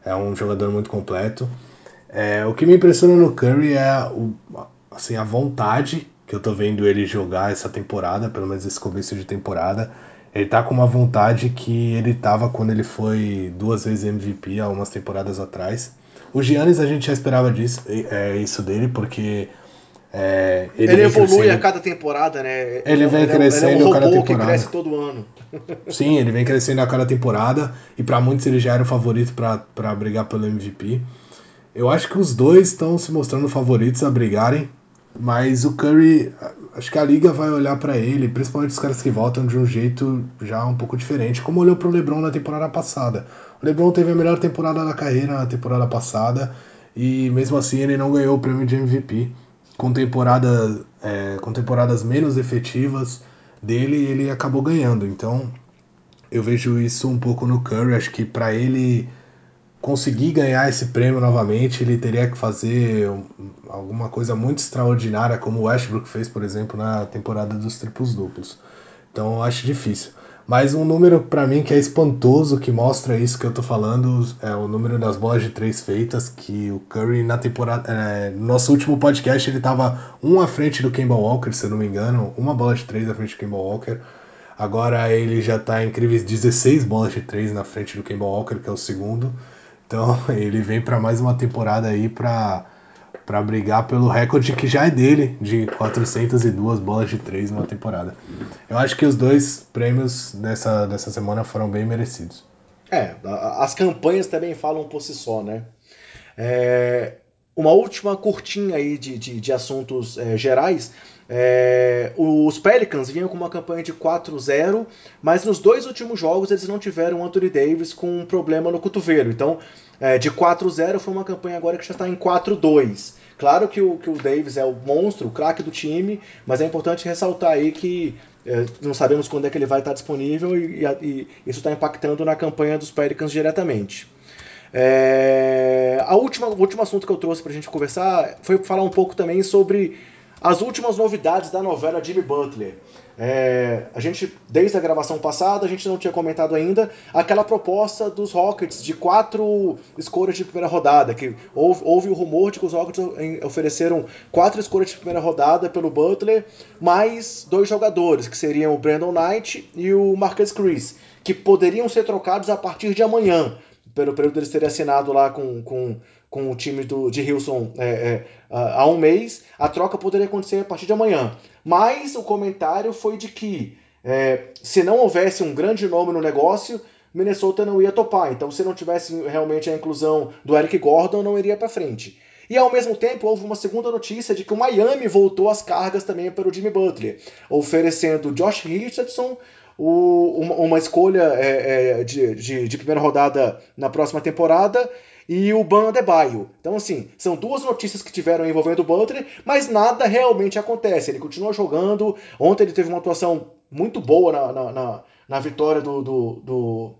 é um jogador muito completo. É, o que me impressiona no Curry é o, assim, a vontade que eu tô vendo ele jogar essa temporada, pelo menos esse começo de temporada. Ele tá com uma vontade que ele tava quando ele foi duas vezes MVP há umas temporadas atrás. O Giannis a gente já esperava disso, é, isso dele, porque é, ele, ele evolui crescendo. a cada temporada, né? Ele vem ele crescendo é um a cada temporada. que cresce todo ano. [laughs] Sim, ele vem crescendo a cada temporada e para muitos ele já era o favorito para brigar pelo MVP. Eu acho que os dois estão se mostrando favoritos a brigarem, mas o Curry, acho que a liga vai olhar para ele, principalmente os caras que voltam de um jeito já um pouco diferente, como olhou pro LeBron na temporada passada. O LeBron teve a melhor temporada da carreira na temporada passada e mesmo assim ele não ganhou o prêmio de MVP com, temporada, é, com temporadas menos efetivas dele, ele acabou ganhando. Então eu vejo isso um pouco no Curry. Acho que para ele conseguir ganhar esse prêmio novamente, ele teria que fazer alguma coisa muito extraordinária, como o Westbrook fez, por exemplo, na temporada dos triplos duplos. Então eu acho difícil. Mas um número para mim que é espantoso, que mostra isso que eu tô falando, é o número das bolas de três feitas, que o Curry na temporada. É, no nosso último podcast ele tava um à frente do Kemba Walker, se eu não me engano, uma bola de três à frente do Kemba Walker. Agora ele já tá incríveis 16 bolas de três na frente do Kemba Walker, que é o segundo. Então [laughs] ele vem para mais uma temporada aí para para brigar pelo recorde que já é dele, de 402 bolas de três numa temporada. Eu acho que os dois prêmios dessa, dessa semana foram bem merecidos. É, as campanhas também falam por si só, né? É, uma última curtinha aí de, de, de assuntos é, gerais. É, os Pelicans vinham com uma campanha de 4-0, mas nos dois últimos jogos eles não tiveram Anthony Davis com um problema no cotovelo. Então, é, de 4-0 foi uma campanha agora que já está em 4-2. Claro que o, que o Davis é o monstro, o craque do time, mas é importante ressaltar aí que é, não sabemos quando é que ele vai estar disponível e, e, e isso está impactando na campanha dos Pelicans diretamente. É, a última, o último assunto que eu trouxe para a gente conversar foi falar um pouco também sobre as últimas novidades da novela Jimmy Butler. É, a gente, desde a gravação passada, a gente não tinha comentado ainda aquela proposta dos Rockets de quatro escolhas de primeira rodada, que houve, houve o rumor de que os Rockets ofereceram quatro escolhas de primeira rodada pelo Butler, mais dois jogadores, que seriam o Brandon Knight e o Marcus Chris, que poderiam ser trocados a partir de amanhã, pelo período deles terem assinado lá com, com com o time do, de Hilson é, é, há um mês, a troca poderia acontecer a partir de amanhã. Mas o comentário foi de que é, se não houvesse um grande nome no negócio, Minnesota não ia topar. Então, se não tivesse realmente a inclusão do Eric Gordon, não iria para frente. E ao mesmo tempo houve uma segunda notícia de que o Miami voltou às cargas também para o Jimmy Butler, oferecendo Josh Richardson, o, uma, uma, escolha é, é, de, de, de, primeira rodada na próxima temporada e o Ban Adebayo. Então, assim, são duas notícias que tiveram envolvendo o Butler, mas nada realmente acontece. Ele continua jogando. Ontem ele teve uma atuação muito boa na, na, na, na vitória do, do, do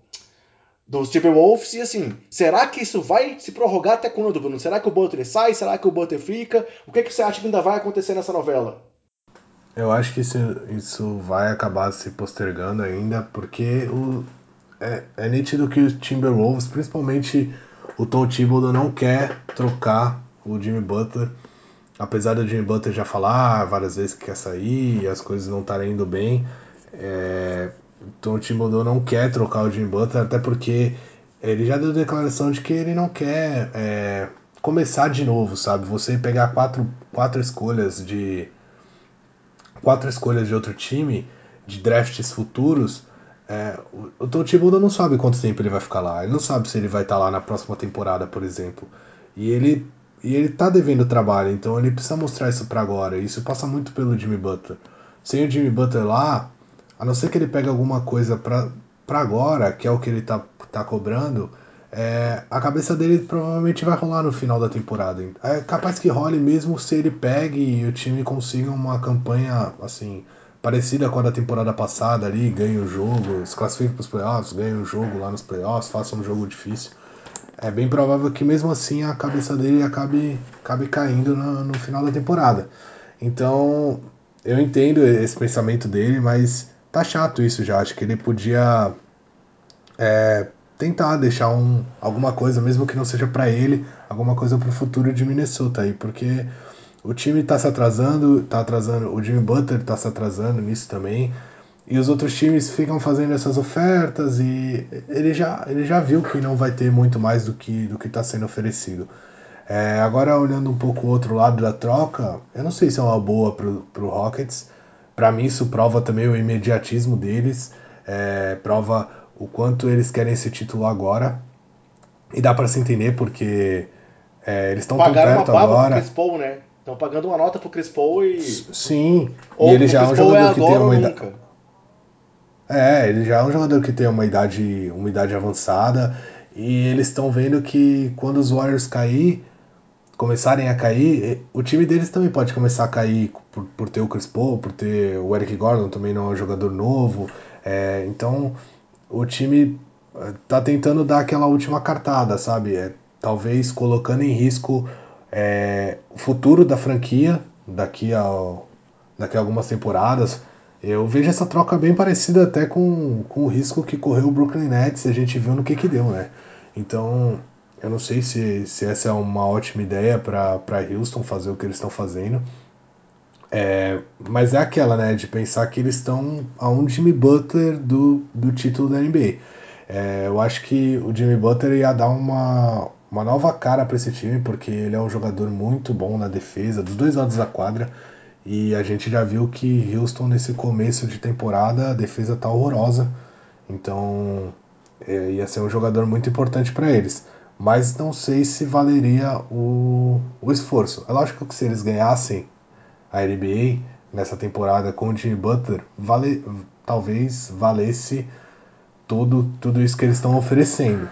dos Timberwolves e assim, será que isso vai se prorrogar até quando, Bruno? Será que o Butler sai? Será que o Butler fica? O que, que você acha que ainda vai acontecer nessa novela? Eu acho que isso, isso vai acabar se postergando ainda, porque o, é, é nítido que os Timberwolves, principalmente o Tom Thibodeau não quer trocar o Jimmy Butler, apesar do Jimmy Butler já falar várias vezes que quer sair e as coisas não estarem indo bem. É, o Tom Thibodeau não quer trocar o Jimmy Butler, até porque ele já deu declaração de que ele não quer é, começar de novo, sabe? Você pegar quatro, quatro escolhas de quatro escolhas de outro time, de drafts futuros, é, o Tom Thibodeau não sabe quanto tempo ele vai ficar lá. Ele não sabe se ele vai estar lá na próxima temporada, por exemplo. E ele e ele tá devendo trabalho, então ele precisa mostrar isso para agora. Isso passa muito pelo Jimmy Butler. Sem o Jimmy Butler lá, a não ser que ele pegue alguma coisa para agora, que é o que ele tá, tá cobrando, é, a cabeça dele provavelmente vai rolar no final da temporada. É capaz que role mesmo se ele pegue e o time consiga uma campanha assim parecida com a da temporada passada ali, ganha o jogo, se classifica para os playoffs, ganha o jogo lá nos playoffs, faça um jogo difícil. É bem provável que mesmo assim a cabeça dele acabe, acabe caindo no, no final da temporada. Então, eu entendo esse pensamento dele, mas tá chato isso já. Acho que ele podia é, tentar deixar um, alguma coisa, mesmo que não seja para ele, alguma coisa para o futuro de Minnesota aí, porque o time está se atrasando, tá atrasando, o Jimmy Butler está se atrasando nisso também. E os outros times ficam fazendo essas ofertas e ele já, ele já viu que não vai ter muito mais do que do que está sendo oferecido. É, agora olhando um pouco o outro lado da troca, eu não sei se é uma boa para o Rockets. Para mim isso prova também o imediatismo deles, é, prova o quanto eles querem esse título agora. E dá para se entender porque é, eles estão tão perto agora. Chris Paul, né? Estão pagando uma nota pro Chris Paul e. Sim. Ou e ele já é um jogador é que tem uma idade. É, ele já é um jogador que tem uma idade, uma idade avançada. E eles estão vendo que quando os Warriors cair, começarem a cair, o time deles também pode começar a cair por, por ter o Chris Paul, por ter o Eric Gordon também não é um jogador novo. É, então o time eh, tá tentando dar aquela última cartada, sabe? É, talvez colocando em risco é, o futuro da franquia daqui a, daqui a algumas temporadas. Eu vejo essa troca bem parecida até com, com o risco que correu o Brooklyn Nets e a gente viu no que que deu, né? Então, eu não sei se, se essa é uma ótima ideia para Houston fazer o que eles estão fazendo. É, mas é aquela, né, de pensar que eles estão a um Jimmy Butler do, do título da NBA. É, eu acho que o Jimmy Butler ia dar uma, uma nova cara para esse time, porque ele é um jogador muito bom na defesa, dos dois lados da quadra. E a gente já viu que Houston, nesse começo de temporada, a defesa tá horrorosa. Então, é, ia ser um jogador muito importante para eles. Mas não sei se valeria o, o esforço. É lógico que se eles ganhassem a NBA nessa temporada com o Jimmy Butler, vale, talvez valesse tudo, tudo isso que eles estão oferecendo.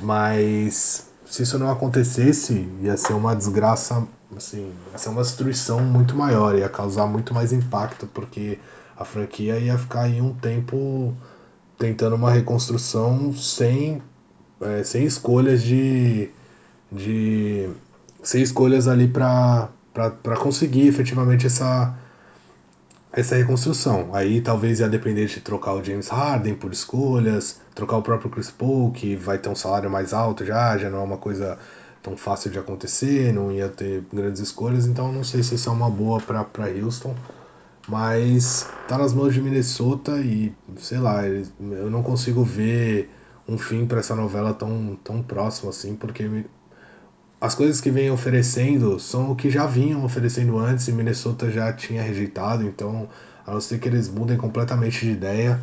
Mas se isso não acontecesse, ia ser uma desgraça, assim, ia ser uma destruição muito maior, ia causar muito mais impacto, porque a franquia ia ficar aí um tempo tentando uma reconstrução sem, é, sem escolhas de, de. sem escolhas ali para conseguir efetivamente essa, essa reconstrução. Aí talvez ia depender de trocar o James Harden por escolhas, trocar o próprio Chris Paul, que vai ter um salário mais alto já, já não é uma coisa tão fácil de acontecer, não ia ter grandes escolhas, então não sei se isso é uma boa para Houston. Mas tá nas mãos de Minnesota e, sei lá, eu não consigo ver um fim para essa novela tão, tão próximo assim, porque as coisas que vem oferecendo são o que já vinham oferecendo antes e Minnesota já tinha rejeitado, então a não ser que eles mudem completamente de ideia,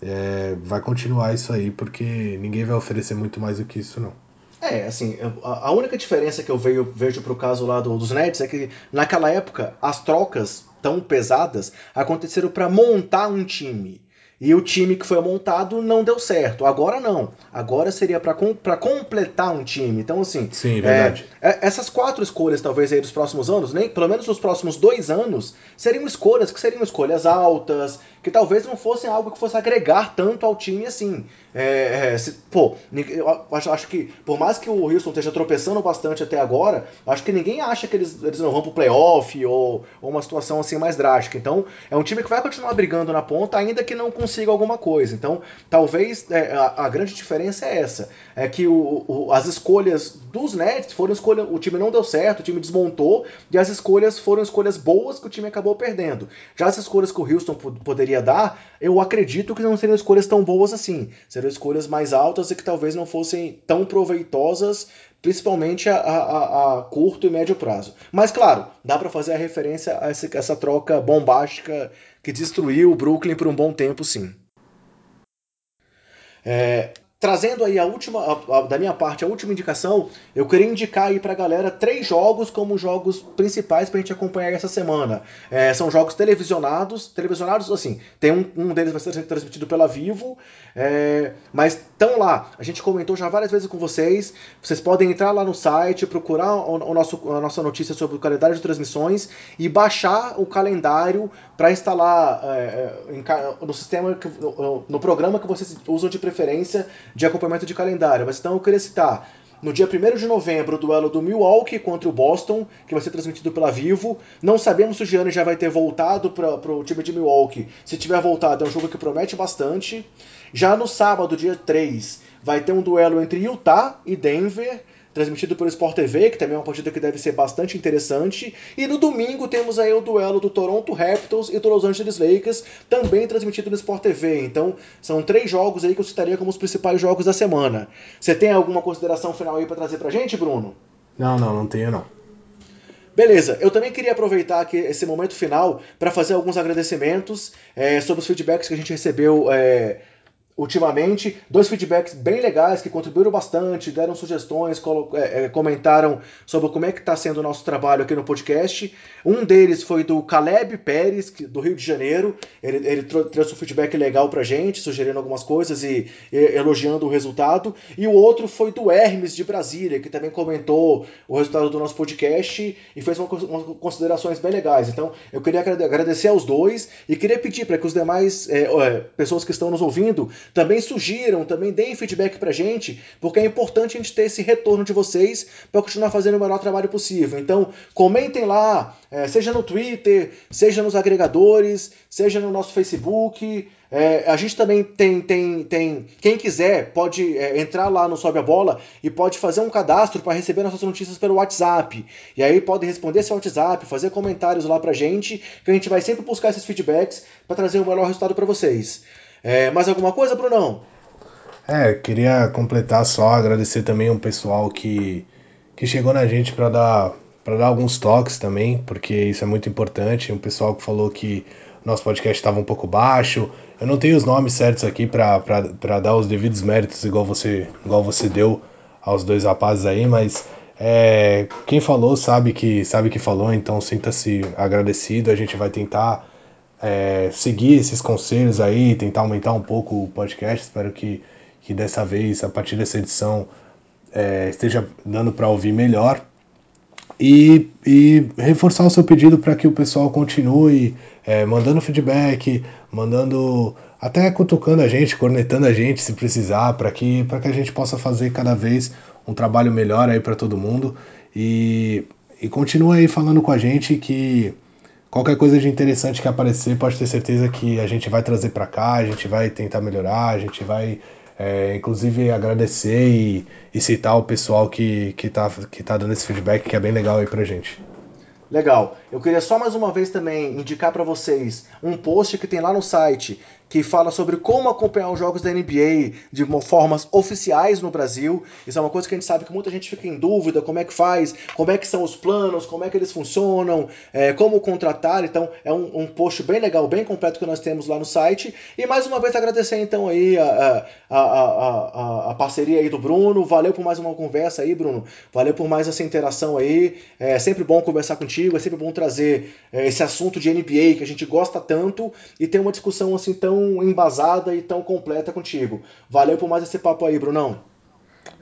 é, vai continuar isso aí, porque ninguém vai oferecer muito mais do que isso não. É, assim, a única diferença que eu vejo, vejo pro caso lá do, dos Nets é que naquela época as trocas tão pesadas aconteceram para montar um time. E o time que foi montado não deu certo. Agora não. Agora seria para com, completar um time. Então, assim. Sim, verdade. É, é, essas quatro escolhas, talvez, aí dos próximos anos, nem pelo menos nos próximos dois anos, seriam escolhas que seriam escolhas altas, que talvez não fossem algo que fosse agregar tanto ao time assim. É, é, se, pô, eu acho, acho, que, por mais que o Houston esteja tropeçando bastante até agora, acho que ninguém acha que eles, eles não vão pro playoff ou, ou uma situação assim mais drástica. Então, é um time que vai continuar brigando na ponta, ainda que não consiga alguma coisa. Então, talvez é, a, a, grande diferença é essa: é que o, o, as escolhas dos Nets foram escolhas. O time não deu certo, o time desmontou, e as escolhas foram escolhas boas que o time acabou perdendo. Já as escolhas que o Houston poderia dar, eu acredito que não seriam escolhas tão boas assim. Seriam escolhas mais altas e que talvez não fossem tão proveitosas, principalmente a, a, a curto e médio prazo. Mas claro, dá para fazer a referência a essa, essa troca bombástica que destruiu o Brooklyn por um bom tempo, sim. É, Trazendo aí a última, a, a, da minha parte, a última indicação, eu queria indicar aí pra galera três jogos como jogos principais pra gente acompanhar essa semana. É, são jogos televisionados, televisionados assim, tem um, um deles vai ser transmitido pela Vivo, é, mas estão lá. A gente comentou já várias vezes com vocês, vocês podem entrar lá no site, procurar o, o nosso, a nossa notícia sobre o calendário de transmissões e baixar o calendário para instalar é, é, no sistema, no, no programa que vocês usam de preferência de acompanhamento de calendário. Mas então eu queria citar no dia 1 de novembro, o duelo do Milwaukee contra o Boston, que vai ser transmitido pela Vivo. Não sabemos se o Gianni já vai ter voltado para o time de Milwaukee. Se tiver voltado, é um jogo que promete bastante. Já no sábado, dia 3, vai ter um duelo entre Utah e Denver transmitido pelo Sport TV, que também é uma partida que deve ser bastante interessante. E no domingo temos aí o duelo do Toronto Raptors e do Los Angeles Lakers, também transmitido no Sport TV. Então, são três jogos aí que eu citaria como os principais jogos da semana. Você tem alguma consideração final aí para trazer pra gente, Bruno? Não, não, não tenho não. Beleza, eu também queria aproveitar aqui esse momento final para fazer alguns agradecimentos é, sobre os feedbacks que a gente recebeu é, ultimamente. Dois feedbacks bem legais que contribuíram bastante, deram sugestões, é, é, comentaram sobre como é que está sendo o nosso trabalho aqui no podcast. Um deles foi do Caleb Pérez, do Rio de Janeiro. Ele, ele trouxe um feedback legal pra gente, sugerindo algumas coisas e, e, elogiando o resultado. E o outro foi do Hermes de Brasília, que também comentou o resultado do nosso podcast e fez umas considerações bem legais. Então, eu queria agradecer aos dois e queria pedir para que os demais é, é, pessoas que estão nos ouvindo também sugiram, também deem feedback pra gente, porque é importante a gente ter esse retorno de vocês para continuar fazendo o melhor trabalho possível. Então, comentem lá, é, seja no Twitter, seja nos agregadores, seja no nosso Facebook. É, a gente também tem, tem, tem. Quem quiser pode é, entrar lá no Sobe a Bola e pode fazer um cadastro para receber nossas notícias pelo WhatsApp. E aí pode responder esse WhatsApp, fazer comentários lá pra gente, que a gente vai sempre buscar esses feedbacks para trazer o melhor resultado para vocês. É, mais alguma coisa, Brunão? É, queria completar só, agradecer também um pessoal que, que chegou na gente para dar para dar alguns toques também, porque isso é muito importante. Um pessoal que falou que nosso podcast estava um pouco baixo. Eu não tenho os nomes certos aqui para dar os devidos méritos, igual você, igual você deu aos dois rapazes aí, mas é, quem falou sabe que sabe que falou, então sinta-se agradecido. A gente vai tentar é, seguir esses conselhos aí, tentar aumentar um pouco o podcast. Espero que, que dessa vez, a partir dessa edição, é, esteja dando para ouvir melhor e, e reforçar o seu pedido para que o pessoal continue é, mandando feedback, mandando até cutucando a gente, cornetando a gente se precisar, para que, que a gente possa fazer cada vez um trabalho melhor aí para todo mundo. E, e continua aí falando com a gente que qualquer coisa de interessante que aparecer, pode ter certeza que a gente vai trazer para cá, a gente vai tentar melhorar, a gente vai é, inclusive agradecer e, e, citar o pessoal que, que, tá, que tá dando esse feedback que é bem legal aí pra gente. Legal. Eu queria só mais uma vez também indicar para vocês um post que tem lá no site que fala sobre como acompanhar os jogos da NBA de formas oficiais no Brasil. Isso é uma coisa que a gente sabe que muita gente fica em dúvida, como é que faz, como é que são os planos, como é que eles funcionam, é, como contratar. Então é um, um, post bem legal, bem completo que nós temos lá no site. E mais uma vez agradecer então aí a, a, a, a, parceria aí do Bruno. Valeu por mais uma conversa aí, Bruno. Valeu por mais essa interação aí. É sempre bom conversar contigo, é sempre bom trazer é, esse assunto de NBA que a gente gosta tanto e ter uma discussão assim tão embasada e tão completa contigo. Valeu por mais esse papo aí, Brunão.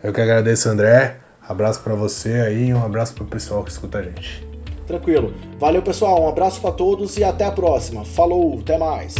Eu que agradeço, André. Abraço para você aí e um abraço pro pessoal que escuta a gente. Tranquilo. Valeu, pessoal. Um abraço para todos e até a próxima. Falou, até mais.